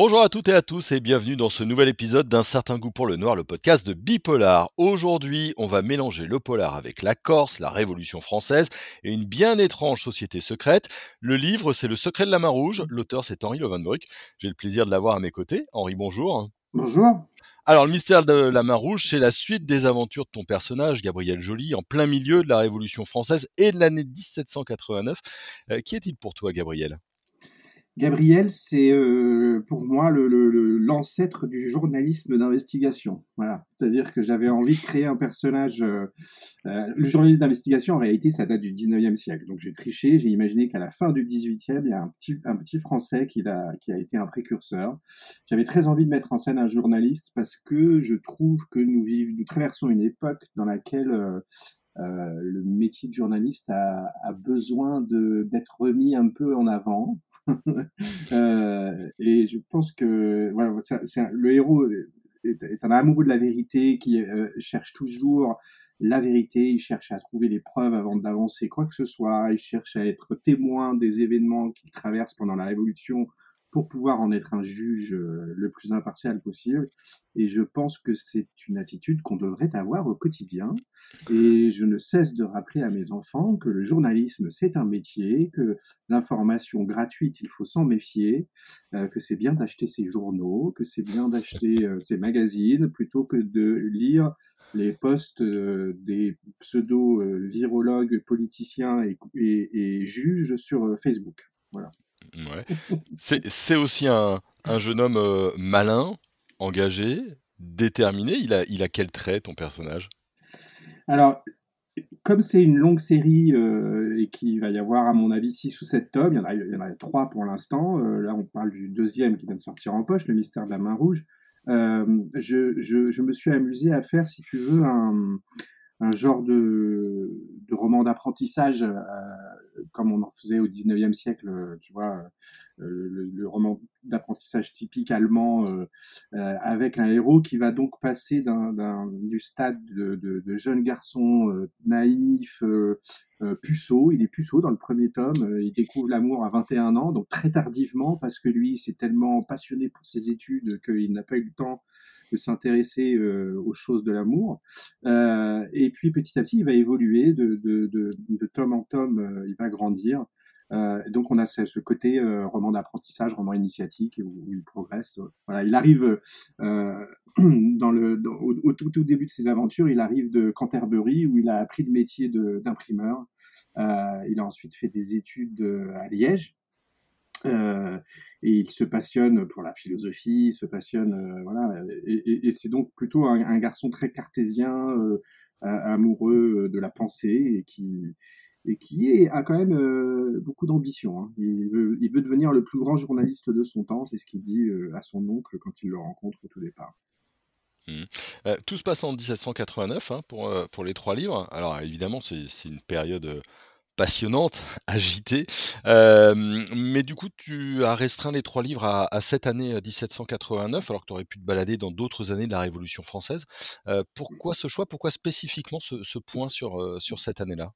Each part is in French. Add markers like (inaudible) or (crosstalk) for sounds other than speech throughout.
Bonjour à toutes et à tous et bienvenue dans ce nouvel épisode d'un certain goût pour le noir, le podcast de Bipolar. Aujourd'hui, on va mélanger le polar avec la Corse, la Révolution française et une bien étrange société secrète. Le livre, c'est Le secret de la main rouge. L'auteur, c'est Henri Levenbruck. J'ai le plaisir de l'avoir à mes côtés. Henri, bonjour. Bonjour. Alors, le mystère de la main rouge, c'est la suite des aventures de ton personnage, Gabriel Joly, en plein milieu de la Révolution française et de l'année 1789. Euh, qui est-il pour toi, Gabriel? Gabriel, c'est euh, pour l'ancêtre du journalisme d'investigation. Voilà, c'est-à-dire que j'avais envie de créer un personnage. Euh, euh, le journalisme d'investigation, en réalité, ça date du 19e siècle. Donc j'ai triché, j'ai imaginé qu'à la fin du 18e, il y a un petit, un petit Français qui a, qui a été un précurseur. J'avais très envie de mettre en scène un journaliste parce que je trouve que nous, vivons, nous traversons une époque dans laquelle le métier de journaliste a, besoin d'être remis un peu en avant. (laughs) Euh, et je pense que le héros est, un amoureux de la vérité qui euh, cherche toujours la vérité, il cherche à trouver les preuves avant d'avancer quoi que ce soit, il cherche à être témoin des événements qu'il traverse pendant la Révolution pour pouvoir en être un juge euh, le plus impartial possible. Et je pense que c'est une attitude qu'on devrait avoir au quotidien. Et je ne cesse de rappeler à mes enfants que le journalisme, c'est un métier, que l'information gratuite, il faut s'en méfier, euh, que c'est bien d'acheter ses journaux, que c'est bien d'acheter euh, ses magazines, plutôt que de lire les posts des pseudo-virologues, politiciens et, et juges sur Facebook. Voilà. Ouais. C'est aussi un, jeune homme euh, malin, engagé, déterminé. Il a, il a quel trait, ton personnage? Alors, comme c'est une longue série euh, et qu'il va y avoir, à mon avis, 6 ou 7 tomes, il y en a, il y en a 3 pour l'instant. Euh, là, on parle du deuxième qui vient de sortir en poche, Le mystère de la main rouge. Je, je, me suis amusé à faire, si tu veux, un, un genre de, de roman d'apprentissage, euh, comme on en faisait au 19e siècle, tu vois, euh, le, le, roman d'apprentissage typique allemand, euh, avec un héros qui va donc passer d'un, du stade de, de, de jeune garçon naïf, puceau, il est puceau dans le premier tome, il découvre l'amour à 21 ans, donc très tardivement, parce que lui, s'est tellement passionné pour ses études qu'il n'a pas eu le temps de s'intéresser euh, aux choses de l'amour. Euh, et puis petit à petit, il va évoluer de, de, de, de tome en tome, euh, il va grandir. Euh, donc on a ce, ce côté euh, roman d'apprentissage, roman initiatique où, il progresse. Voilà, il arrive (clears throat) dans le au, au, tout, tout, début de ses aventures, il arrive de Canterbury où il a appris le métier d'imprimeur. il a ensuite fait des études à Liège euh, et il se passionne pour la philosophie, il se passionne, euh, voilà, et, c'est donc plutôt un, garçon très cartésien, euh, amoureux de la pensée et qui et qui a quand même beaucoup d'ambition. Hein. Il, veut, il veut devenir le plus grand journaliste de son temps, c'est ce qu'il dit à son oncle quand il le rencontre au tout départ. Mmh. tout se passe en 1789 hein, pour, pour les trois livres. Alors évidemment, c'est une période passionnante, (laughs) agitée. Euh, mais du coup, tu as restreint les trois livres à, cette année 1789, alors que tu aurais pu te balader dans d'autres années de la Révolution française. Euh, pourquoi ce choix? Pourquoi spécifiquement ce, point sur, euh, sur cette année-là?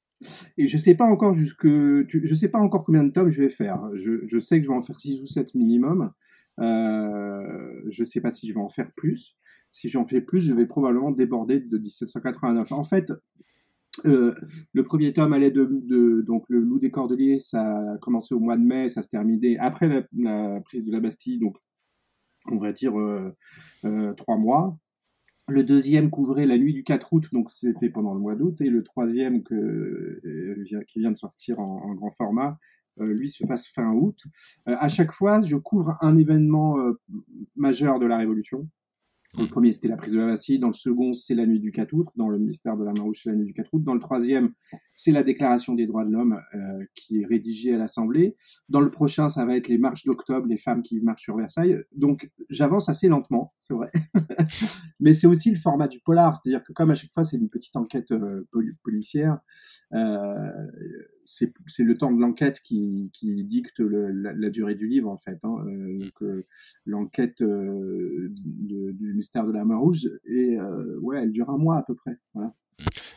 Et je sais pas encore je sais pas encore combien de tomes je vais faire. Je, sais que je vais en faire 6 ou 7 minimum. je sais pas si je vais en faire plus. Si j'en fais plus, je vais probablement déborder de 1789. En fait, le premier tome allait de, de, donc le Loup des Cordeliers, ça a commencé au mois de mai, ça se terminait après la, prise de la Bastille, donc on va dire euh, euh, trois mois. Le deuxième couvrait la nuit du 4 août, donc c'était pendant le mois d'août, et le troisième euh, qui vient de sortir en, en grand format, lui se passe fin août. à chaque fois, je couvre un événement majeur de la Révolution. Dans le premier, c'était la prise de la Bastille. Dans le second, c'est la nuit du 4 août. Dans le mystère de la Marouche, c'est la nuit du 4 août. Dans le troisième, c'est la déclaration des droits de l'homme euh, qui est rédigée à l'Assemblée. Dans le prochain, ça va être les marches d'octobre, les femmes qui marchent sur Versailles. Donc, j'avance assez lentement, c'est vrai. (laughs) Mais c'est aussi le format du polar. C'est-à-dire que comme à chaque fois, c'est une petite enquête euh, policière, euh, c'est le temps de l'enquête qui, qui, dicte le, la, la, durée du livre en fait. Hein. Euh, donc euh, l'enquête euh, du mystère de la main rouge et ouais, elle dure un mois à peu près. Voilà.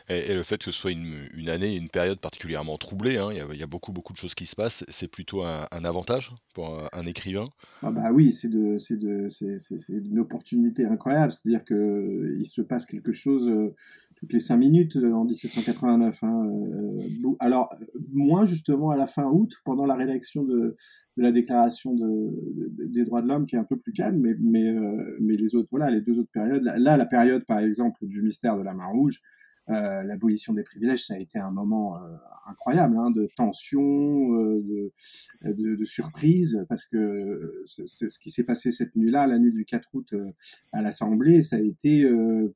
Et, le fait que ce soit une, une année, une période particulièrement troublée, hein, il y, a beaucoup, beaucoup de choses qui se passent, c'est plutôt un, avantage pour un, écrivain? Ah bah oui, c'est de, c'est de, c'est, une opportunité incroyable. C'est-à-dire qu'il se passe quelque chose toutes les cinq minutes euh, en 1789. Hein, euh, alors, moins justement à la fin août, pendant la rédaction de, la déclaration des droits de l'homme, qui est un peu plus calme, mais, mais, mais les autres, voilà, les deux autres périodes. Là, la période, par exemple, du mystère de la main rouge, euh, l'abolition des privilèges, ça a été un moment euh, incroyable, hein, de tension, euh, de, de, de, surprise, parce que c'est ce qui s'est passé cette nuit-là, la nuit du 4 août à l'Assemblée, ça a été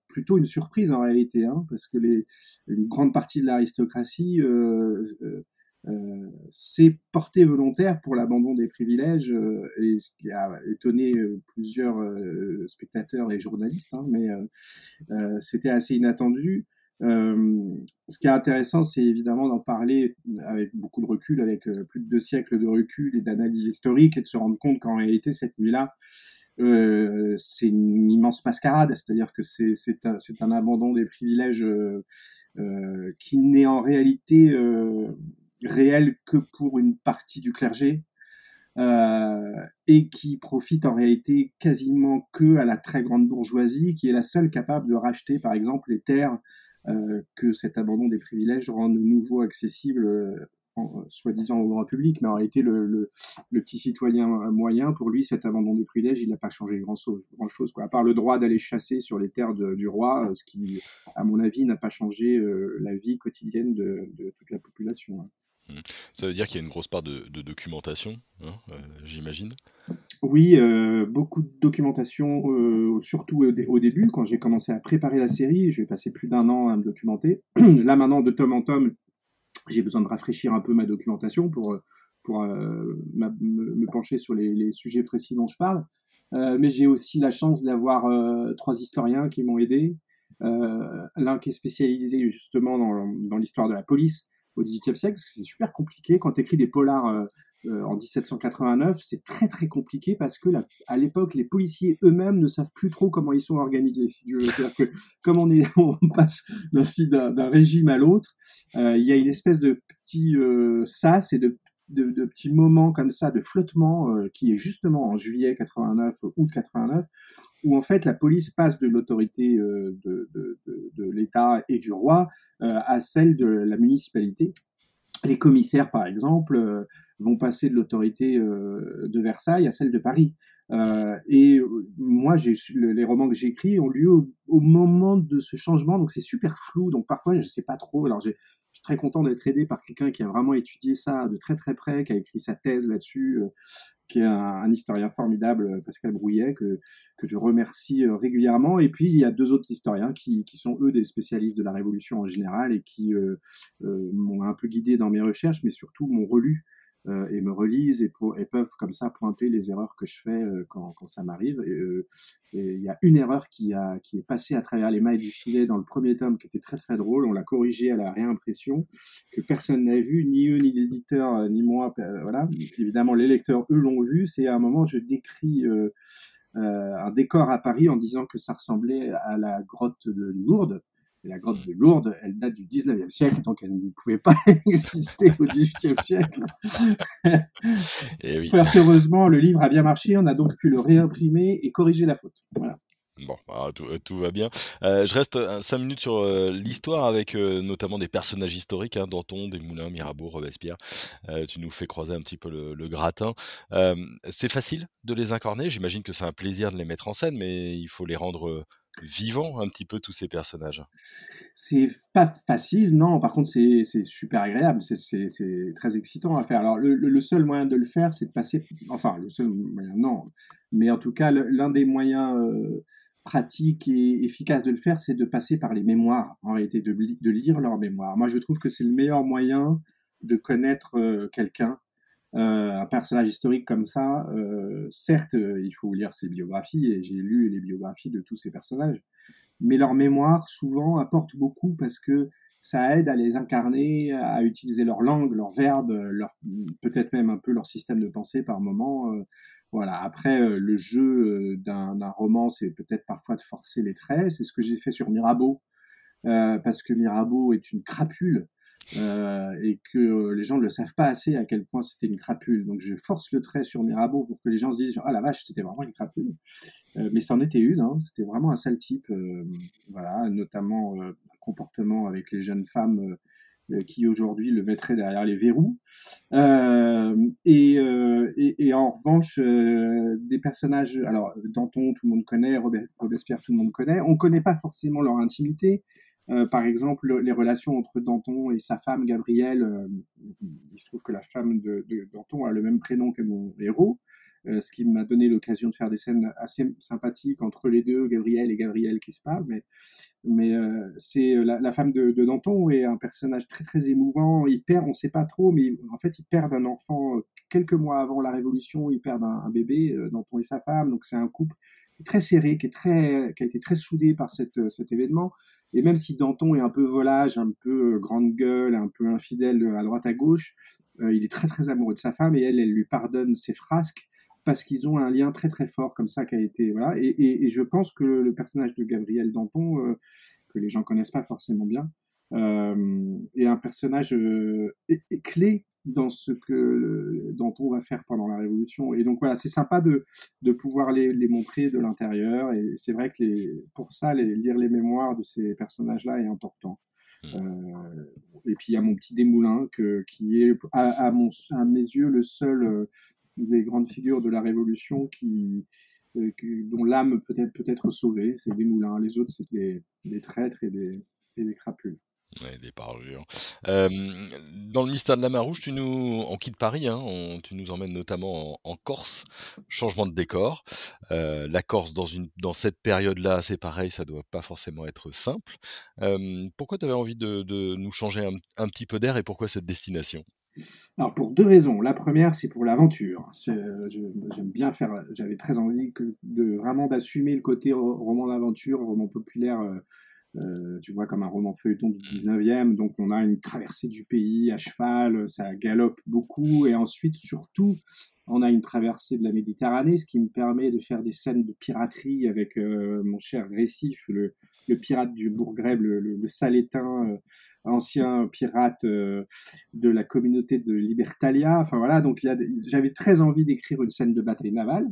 plutôt une surprise en réalité, hein, parce que les, une grande partie de l'aristocratie s'est portée volontaire pour l'abandon des privilèges, et ce qui a étonné plusieurs spectateurs et journalistes, hein, mais c'était assez inattendu. Euh, ce qui est intéressant, c'est évidemment d'en parler avec beaucoup de recul, avec euh, plus de deux siècles de recul et d'analyse historique, et de se rendre compte qu'en réalité, cette nuit-là, euh, c'est une immense mascarade, c'est-à-dire que c'est un, abandon des privilèges qui n'est en réalité réel que pour une partie du clergé, et qui profite en réalité quasiment que à la très grande bourgeoisie, qui est la seule capable de racheter, par exemple, les terres que cet abandon des privilèges rend de nouveau accessible euh, soi-disant au grand public, mais en réalité, le, le, le, petit citoyen moyen, pour lui, cet abandon des privilèges, il n'a pas changé grand-chose, grand chose, quoi, à part le droit d'aller chasser sur les terres du roi, euh, ce qui, à mon avis, n'a pas changé la vie quotidienne de, de toute la population. Hein. Mmh. Ça veut dire qu'il y a une grosse part de, documentation, hein, j'imagine? Oui, euh, beaucoup de documentation, euh, surtout au, début, quand j'ai commencé à préparer la série. Je vais passer plus d'un an à me documenter. (clears throat) Là, maintenant, de tome en tome, j'ai besoin de rafraîchir un peu ma documentation pour, euh, me, pencher sur les, sujets précis dont je parle. mais j'ai aussi la chance d'avoir trois historiens qui m'ont aidé. L'un qui est spécialisé justement dans l'histoire de la police au XVIIIe siècle, parce que c'est super compliqué quand tu écris des polars euh, en 1789, c'est très très compliqué parce que à l'époque, les policiers eux-mêmes ne savent plus trop comment ils sont organisés. Si tu veux. dire que comme on, est, (laughs) on passe d'un régime à l'autre, euh, il y a une espèce de petit euh, sas et de, de, de, petits moments comme ça de flottement euh, qui est justement en juillet 89, août 89, où en fait la police passe de l'autorité de, de, l'État et du roi à celle de la municipalité. Les commissaires, par exemple, vont passer de l'autorité euh, de Versailles à celle de Paris. Euh, et euh, moi, les romans que j'écris ont lieu au, moment de ce changement, donc c'est super flou. Donc parfois, je sais pas trop. Alors, je suis très content d'être aidé par quelqu'un qui a vraiment étudié ça de très très près, qui a écrit sa thèse là-dessus, qui est un, historien formidable, Pascal Brouillet, que, je remercie régulièrement. Et puis, il y a deux autres historiens qui, qui sont, eux, des spécialistes de la Révolution en général et qui m'ont un peu guidé dans mes recherches, mais surtout m'ont relu euh, et me relisent et, pour, et, peuvent comme ça pointer les erreurs que je fais euh, quand, quand, ça m'arrive. Euh, et il y a une erreur qui, a, qui est passée à travers les mailles du filet dans le premier tome qui était très très drôle. On l'a corrigé à la réimpression que personne n'a vu, ni eux, ni l'éditeur, ni moi. Voilà. Évidemment, les lecteurs, eux, l'ont vu. C'est à un moment, je décris un décor à Paris en disant que ça ressemblait à la grotte de Lourdes la grotte de Lourdes, elle date du 19e siècle, donc elle ne pouvait pas (laughs) exister au 18e siècle. (laughs) Et oui. heureusement, le livre a bien marché, on a donc pu le réimprimer et corriger la faute. Voilà. Bon, bah, tout, tout, va bien. Euh, je reste 5 minutes sur euh, l'histoire avec euh, notamment des personnages historiques, hein, Danton, Desmoulins, Mirabeau, Robespierre. tu nous fais croiser un petit peu le, le gratin. c'est facile de les incarner. J'imagine que c'est un plaisir de les mettre en scène, mais il faut les rendre vivant un petit peu tous ces personnages C'est pas facile, non. Par contre, c'est super agréable. C'est très excitant à faire. Alors, le, seul moyen de le faire, c'est de passer. Enfin, le seul moyen, non. Mais en tout cas, l'un des moyens euh, pratiques et efficaces de le faire, c'est de passer par les mémoires, en réalité, de, de lire leurs mémoires. Moi, je trouve que c'est le meilleur moyen de connaître euh, quelqu'un un personnage historique comme ça, euh, certes, euh, il faut lire ses biographies, et j'ai lu les biographies de tous ces personnages, mais leur mémoire, souvent, apporte beaucoup parce que ça aide à les incarner, à utiliser leur langue, leurs verbes, leur, peut-être même un peu leur système de pensée par moment. voilà. Après, le jeu d'un roman, c'est peut-être parfois de forcer les traits. C'est ce que j'ai fait sur Mirabeau, parce que Mirabeau est une crapule euh, et que les gens ne le savent pas assez à quel point c'était une crapule. Donc je force le trait sur Mirabeau pour que les gens se disent ah la vache c'était vraiment une crapule. Euh, mais c'en était une, hein. c'était vraiment un sale type, euh, voilà, notamment un comportement avec les jeunes femmes qui aujourd'hui le mettraient derrière les verrous. Et, et, et, en revanche, des personnages, alors Danton tout le monde connaît, Robespierre tout le monde connaît, on ne connaît pas forcément leur intimité. Euh, par exemple, les relations entre Danton et sa femme Gabrielle, euh, il se trouve que la femme de, Danton a le même prénom que mon héros, euh, ce qui m'a donné l'occasion de faire des scènes assez sympathiques entre les deux, Gabrielle et Gabrielle qui se parlent. Mais, c'est la, femme de, Danton est un personnage très très émouvant. Il perd, on ne sait pas trop, mais en fait, il perd un enfant quelques mois avant la Révolution. Il perd un, bébé, Danton et sa femme. Donc c'est un couple très serré, qui, a été très soudé par cet événement. Et même si Danton est un peu volage, un peu euh, grande gueule, un peu infidèle à droite à gauche, euh, il est très très amoureux de sa femme et elle, elle lui pardonne ses frasques parce qu'ils ont un lien très très fort comme ça qui a été voilà. Et, je pense que le personnage de Gabriel Danton, euh, que les gens connaissent pas forcément bien, est un personnage clé dans ce que dont on va faire pendant la Révolution. Et donc voilà, c'est sympa de, de pouvoir les, les montrer de l'intérieur. Et c'est vrai que les, pour ça, les, lire les mémoires de ces personnages-là est important. Mmh. Euh, et puis il y a mon petit Desmoulins que, qui est à, mon, à mes yeux le seul euh, des grandes figures de la Révolution qui, euh, dont l'âme peut être, peut être sauvée. C'est Desmoulins. Les autres, c'est des, des traîtres et des, et des crapules. Dans le mystère de la Marouche, tu nous on quitte Paris, hein, tu nous emmènes notamment en Corse. Changement de décor. la Corse dans cette période-là, c'est pareil, ça doit pas forcément être simple. pourquoi tu avais envie de nous changer un petit peu d'air et pourquoi cette destination? Alors pour deux raisons. La première, c'est pour l'aventure. j'aime bien faire j'avais très envie de vraiment d'assumer le côté roman d'aventure, roman populaire, euh, tu vois, comme un roman feuilleton du 19e. Donc, on a une traversée du pays à cheval, ça galope beaucoup. Et ensuite, surtout, on a une traversée de la Méditerranée, ce qui me permet de faire des scènes de piraterie avec euh, mon cher Récif, le, pirate du Bourgreb, le, le, Salétain, euh, ancien pirate de la communauté de Libertalia. Enfin voilà, donc j'avais très envie d'écrire une scène de bataille navale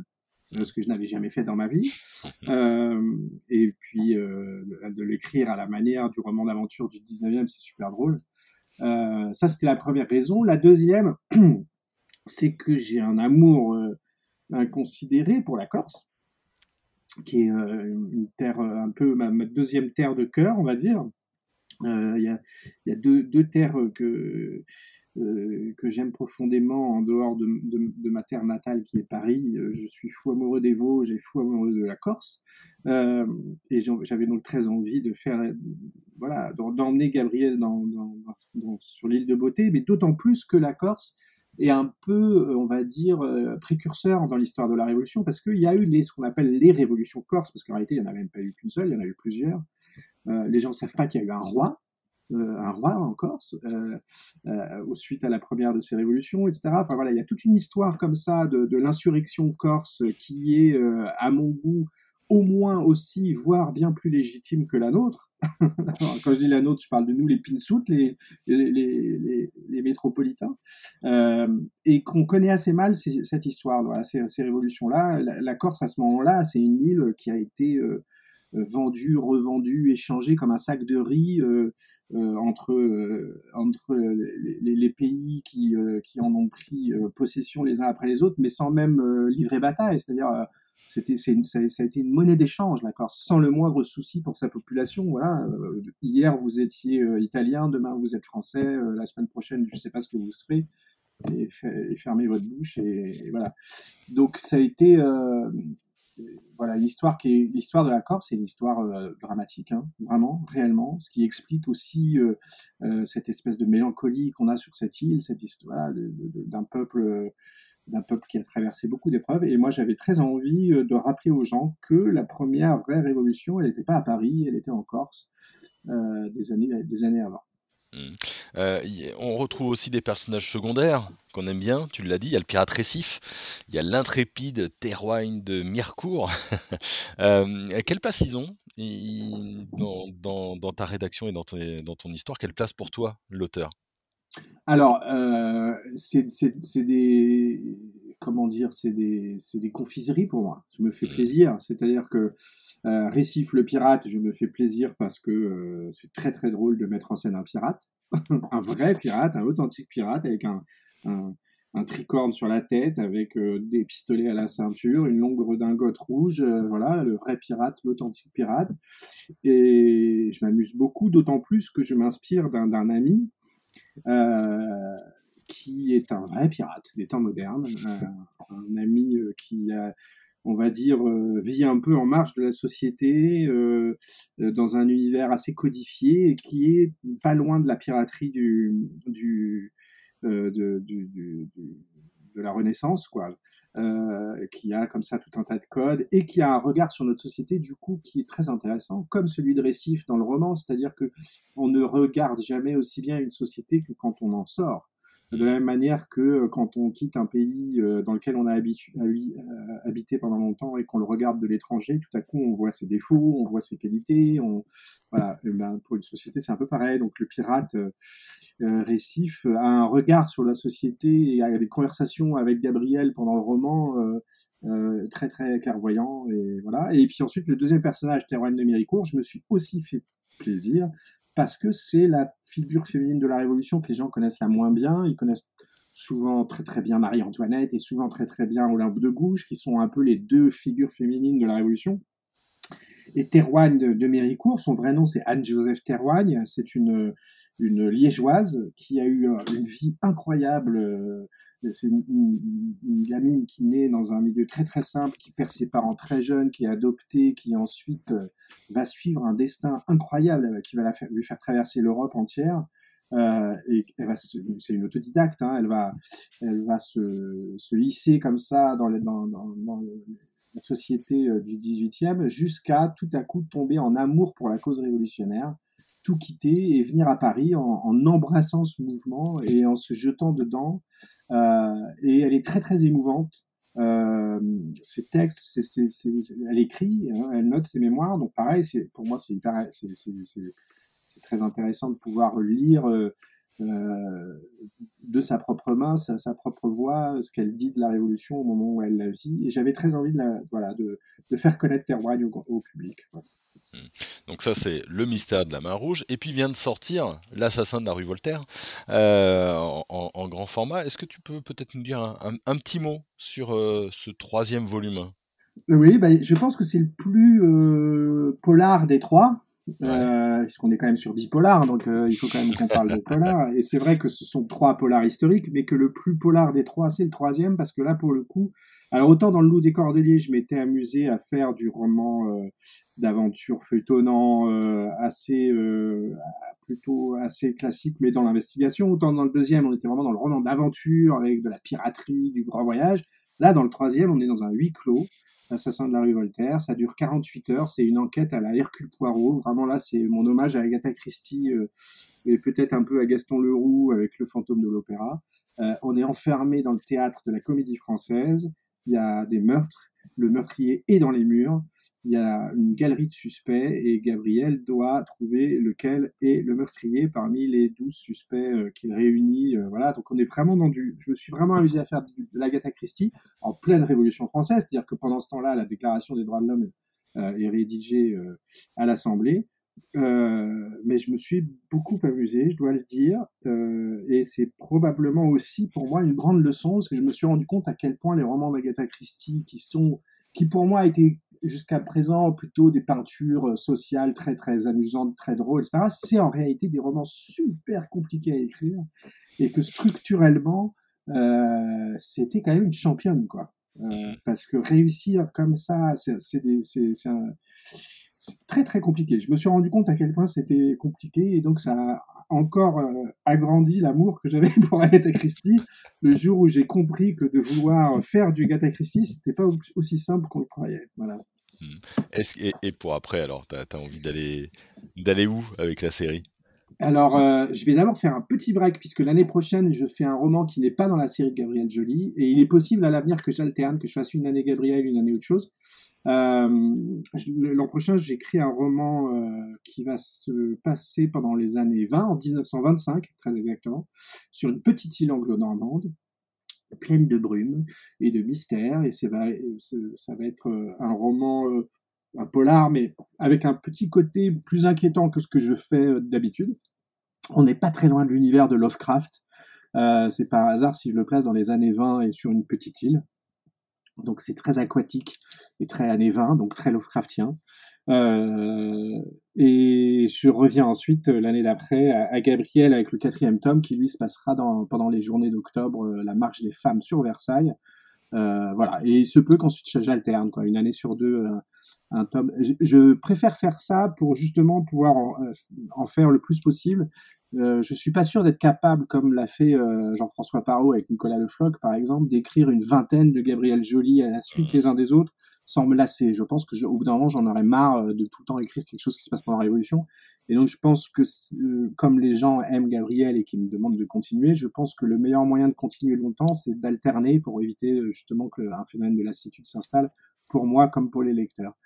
ce que je n'avais jamais fait dans ma vie. (laughs) Euh, et puis euh, de l'écrire à la manière du roman d'aventure du 19e, c'est super drôle. Euh, ça, c'était la première raison. La deuxième, (clears throat) c'est que j'ai un amour inconsidéré pour la Corse, qui est une terre un peu ma, deuxième terre de cœur, on va dire. Il y a, y, a, deux, deux terres que euh, que j'aime profondément en dehors de, ma terre natale qui est Paris. Euh, je suis fou amoureux des Vosges j'ai fou amoureux de la Corse. Euh, et j'avais donc très envie de faire, voilà, d'emmener Gabriel dans, sur l'île de Beauté, mais d'autant plus que la Corse est un peu, on va dire, précurseur dans l'histoire de la Révolution, parce qu'il y a eu les, ce qu'on appelle les révolutions corses, parce qu'en réalité, il n'y en a même pas eu qu'une seule, il y en a eu plusieurs. les gens ne savent pas qu'il y a eu un roi, euh, un roi en Corse, euh, euh, suite à la première de ces révolutions, etc. Enfin voilà, il y a toute une histoire comme ça de, l'insurrection corse qui est, à mon goût, au moins aussi, voire bien plus légitime que la nôtre. (laughs) Quand je dis la nôtre, je parle de nous, les pinsoutes, les, les, les, métropolitains, et qu'on connaît assez mal cette histoire, ces, ces révolutions-là. La, Corse, à ce moment-là, c'est une île qui a été vendue, revendue, échangée comme un sac de riz euh, entre, euh, entre les, les, pays qui, euh, qui en ont pris possession les uns après les autres, mais sans même livrer bataille. C'est-à-dire, c'était, c'est ça, a été une monnaie d'échange, d'accord, sans le moindre souci pour sa population. Voilà, hier vous étiez italien, demain vous êtes français, la semaine prochaine je ne sais pas ce que vous serez, et, fermez votre bouche et, et, voilà. Donc ça a été voilà, l'histoire qui est l'histoire de la Corse, c'est une histoire euh, dramatique, hein, vraiment, réellement, ce qui explique aussi euh, euh, cette espèce de mélancolie qu'on a sur cette île, cette histoire d'un peuple, d'un peuple qui a traversé beaucoup d'épreuves. Et moi, j'avais très envie de rappeler aux gens que la première vraie révolution, elle n'était pas à Paris, elle était en Corse des années, des années avant. Mmh. on retrouve aussi des personnages secondaires qu'on aime bien, tu l'as dit, il y a le pirate récif, il y a l'intrépide Terwine de Mirecourt. (laughs) quelle place ils ont dans ta rédaction et dans, dans ton histoire Quelle place pour toi, l'auteur? Alors, euh, c'est des comment dire, c'est des, des, confiseries pour moi. Je me fais mmh. plaisir. C'est-à-dire que euh, Récif le pirate, je me fais plaisir parce que euh, c'est très très drôle de mettre en scène un pirate, (laughs) un vrai pirate, un authentique pirate avec un, un, un tricorne sur la tête, avec euh, des pistolets à la ceinture, une longue redingote rouge. Voilà, le vrai pirate, l'authentique pirate. Et je m'amuse beaucoup, d'autant plus que je m'inspire d'un ami qui est un vrai pirate des temps modernes, euh, un ami euh, qui a on va dire, euh, vit un peu en marge de la société, dans un univers assez codifié et qui est pas loin de la piraterie du, du, de, la Renaissance, quoi. qui a comme ça tout un tas de codes et qui a un regard sur notre société du coup qui est très intéressant, comme celui de Récif dans le roman, c'est-à-dire que on ne regarde jamais aussi bien une société que quand on en sort. De la même manière que euh, quand on quitte un pays euh, dans lequel on a euh, habité pendant longtemps et qu'on le regarde de l'étranger, tout à coup on voit ses défauts, on voit ses qualités. On... Voilà. Ben, pour une société, c'est un peu pareil. Donc le pirate récif a un regard sur la société et a des conversations avec Gabriel pendant le roman. très très clairvoyant et voilà et puis ensuite le deuxième personnage Terwan de Méricourt je me suis aussi fait plaisir parce que c'est la figure féminine de la Révolution que les gens connaissent la moins bien. Ils connaissent souvent très très bien Marie-Antoinette et souvent très très bien Olympe de Gouges, qui sont un peu les deux figures féminines de la Révolution. Et Terroigne de, Méricourt, son vrai nom c'est Anne-Joseph Terroigne, c'est une, une liégeoise qui a eu une vie incroyable euh, c'est une, gamine qui naît dans un milieu très très simple, qui perd ses parents très jeunes, qui est adoptée, qui ensuite euh, va suivre un destin incroyable euh, qui va lui faire traverser l'Europe entière. Et c'est une autodidacte, hein, elle va, elle va se, se comme ça dans, la société du 18e jusqu'à tout à coup tomber en amour pour la cause révolutionnaire, tout quitter et venir à Paris en, en embrassant ce mouvement et en se jetant dedans euh, et elle est très très émouvante. Euh, ses textes, c'est, elle écrit, hein, elle note ses mémoires. Donc pareil, pour moi, c'est très intéressant de pouvoir lire euh, de sa propre main, sa, sa, propre voix, ce qu'elle dit de la Révolution au moment où elle la vit. Et j'avais très envie de, la, voilà, de, de faire connaître Terroigne au, au public. Mmh. Donc ça c'est le mystère de la main rouge. Et puis vient de sortir l'assassin de la rue Voltaire euh, en, grand format. Est-ce que tu peux peut-être nous dire un, petit mot sur euh, ce troisième volume? Oui, bah, je pense que c'est le plus euh, polar des trois. puisqu'on est quand même sur bipolar, donc il faut quand même qu'on parle de polar. (laughs) Et c'est vrai que ce sont trois polars historiques, mais que le plus polar des trois, c'est le troisième, parce que là, pour le coup, alors autant dans le Loup des Cordeliers, je m'étais amusé à faire du roman euh, d'aventure feuilletonnant euh, assez euh, plutôt assez classique, mais dans l'investigation. Autant dans le deuxième, on était vraiment dans le roman d'aventure avec de la piraterie, du grand voyage. Là, dans le troisième, on est dans un huis clos. L'assassin de la rue Voltaire, ça dure 48 heures, c'est une enquête à la Hercule Poirot. Vraiment là, c'est mon hommage à Agatha Christie et peut-être un peu à Gaston Leroux avec le fantôme de l'opéra. on est enfermé dans le théâtre de la comédie française il y a des meurtres, le meurtrier est dans les murs, il y a une galerie de suspects et Gabriel doit trouver lequel est le meurtrier parmi les douze suspects euh, qu'il réunit. Euh, voilà, donc on est vraiment dans du. Je me suis vraiment amusé à faire de l'Agatha Christie en pleine Révolution française, c'est-à-dire que pendant ce temps-là, la Déclaration des droits de l'homme euh, est rédigée à l'Assemblée. Euh, mais je me suis beaucoup amusé, je dois le dire, euh, et c'est probablement aussi pour moi une grande leçon parce que je me suis rendu compte à quel point les romans d'Agatha Christie, qui sont, qui pour moi étaient jusqu'à présent plutôt des peintures sociales très très amusantes, très drôles, etc., c'est en réalité des romans super compliqués à écrire et que structurellement euh, c'était quand même une championne quoi. Euh, parce que réussir comme ça, c'est un c'est très très compliqué. Je me suis rendu compte à quel point c'était compliqué et donc ça a encore euh, agrandi l'amour que j'avais (laughs) pour Agatha Christie le jour où j'ai compris que de vouloir faire du Agatha Christie, c'était pas aussi simple qu'on le croyait. Voilà. Hmm. et, pour après, alors, tu as, envie d'aller d'aller où avec la série? Alors, euh, je vais d'abord faire un petit break puisque l'année prochaine, je fais un roman qui n'est pas dans la série de Gabriel Joly et il est possible à l'avenir que j'alterne, que je fasse une année Gabriel, une année autre chose. L'an prochain, j'écris un roman qui va se passer pendant les années 20, en 1925 très exactement, sur une petite île anglo-normande pleine de brume et de mystère, et ça va, être un roman, un polar, mais avec un petit côté plus inquiétant que ce que je fais d'habitude. On n'est pas très loin de l'univers de Lovecraft. Euh, c'est par hasard si je le place dans les années 20 et sur une petite île. Donc c'est très aquatique et très années 20, donc très Lovecraftien. Euh, et je reviens ensuite euh, l'année d'après à, Gabriel avec le quatrième tome qui lui se passera dans, pendant les journées d'octobre, la marche des femmes sur Versailles. voilà. Et il se peut qu'ensuite j'alterne, une année sur deux, un tome. Je, préfère faire ça pour justement pouvoir en faire le plus possible euh, je suis pas sûr d'être capable, comme l'a fait euh, Jean-François Parot avec Nicolas Le Floch, par exemple, d'écrire une vingtaine de Gabriel Joly à la suite les uns des autres sans me lasser. Je pense que au bout d'un moment, j'en aurais marre euh, de tout le temps écrire quelque chose qui se passe pendant la Révolution. Et donc, je pense que comme les gens aiment Gabriel et qui me demandent de continuer, je pense que le meilleur moyen de continuer longtemps, c'est d'alterner pour éviter justement qu'un phénomène de lassitude s'installe pour moi comme pour les lecteurs.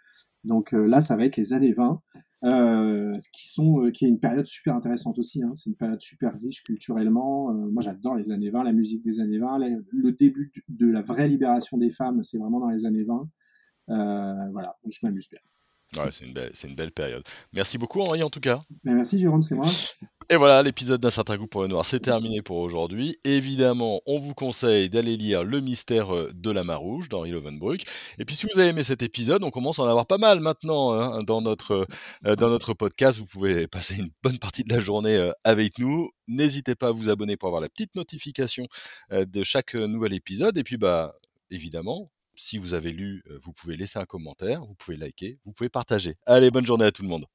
Donc là, ça va être les années 20. Euh, qui sont, euh, qui est une période super intéressante aussi. Hein. C'est une période super riche culturellement. Euh, moi, j'adore les années 20, la musique des années 20. le début de la vraie libération des femmes, c'est vraiment dans les années 20. voilà, je m'amuse bien. Ouais, c'est une, belle, c'est une belle période. Merci beaucoup Henri en tout cas. Ben, merci Jérôme, c'est moi. Et voilà, l'épisode d'un certain goût pour le noir, c'est terminé pour aujourd'hui. Évidemment, on vous conseille d'aller lire Le mystère euh, de la Marouge d'Henri Lovenbruck. Et puis si vous avez aimé cet épisode, on commence à en avoir pas mal maintenant hein, dans, notre, euh, dans notre podcast. Vous pouvez passer une bonne partie de la journée euh, avec nous. N'hésitez pas à vous abonner pour avoir la petite notification de chaque nouvel épisode. Et puis bah évidemment, si vous avez lu, vous pouvez laisser un commentaire, vous pouvez liker, vous pouvez partager. Allez, bonne journée à tout le monde.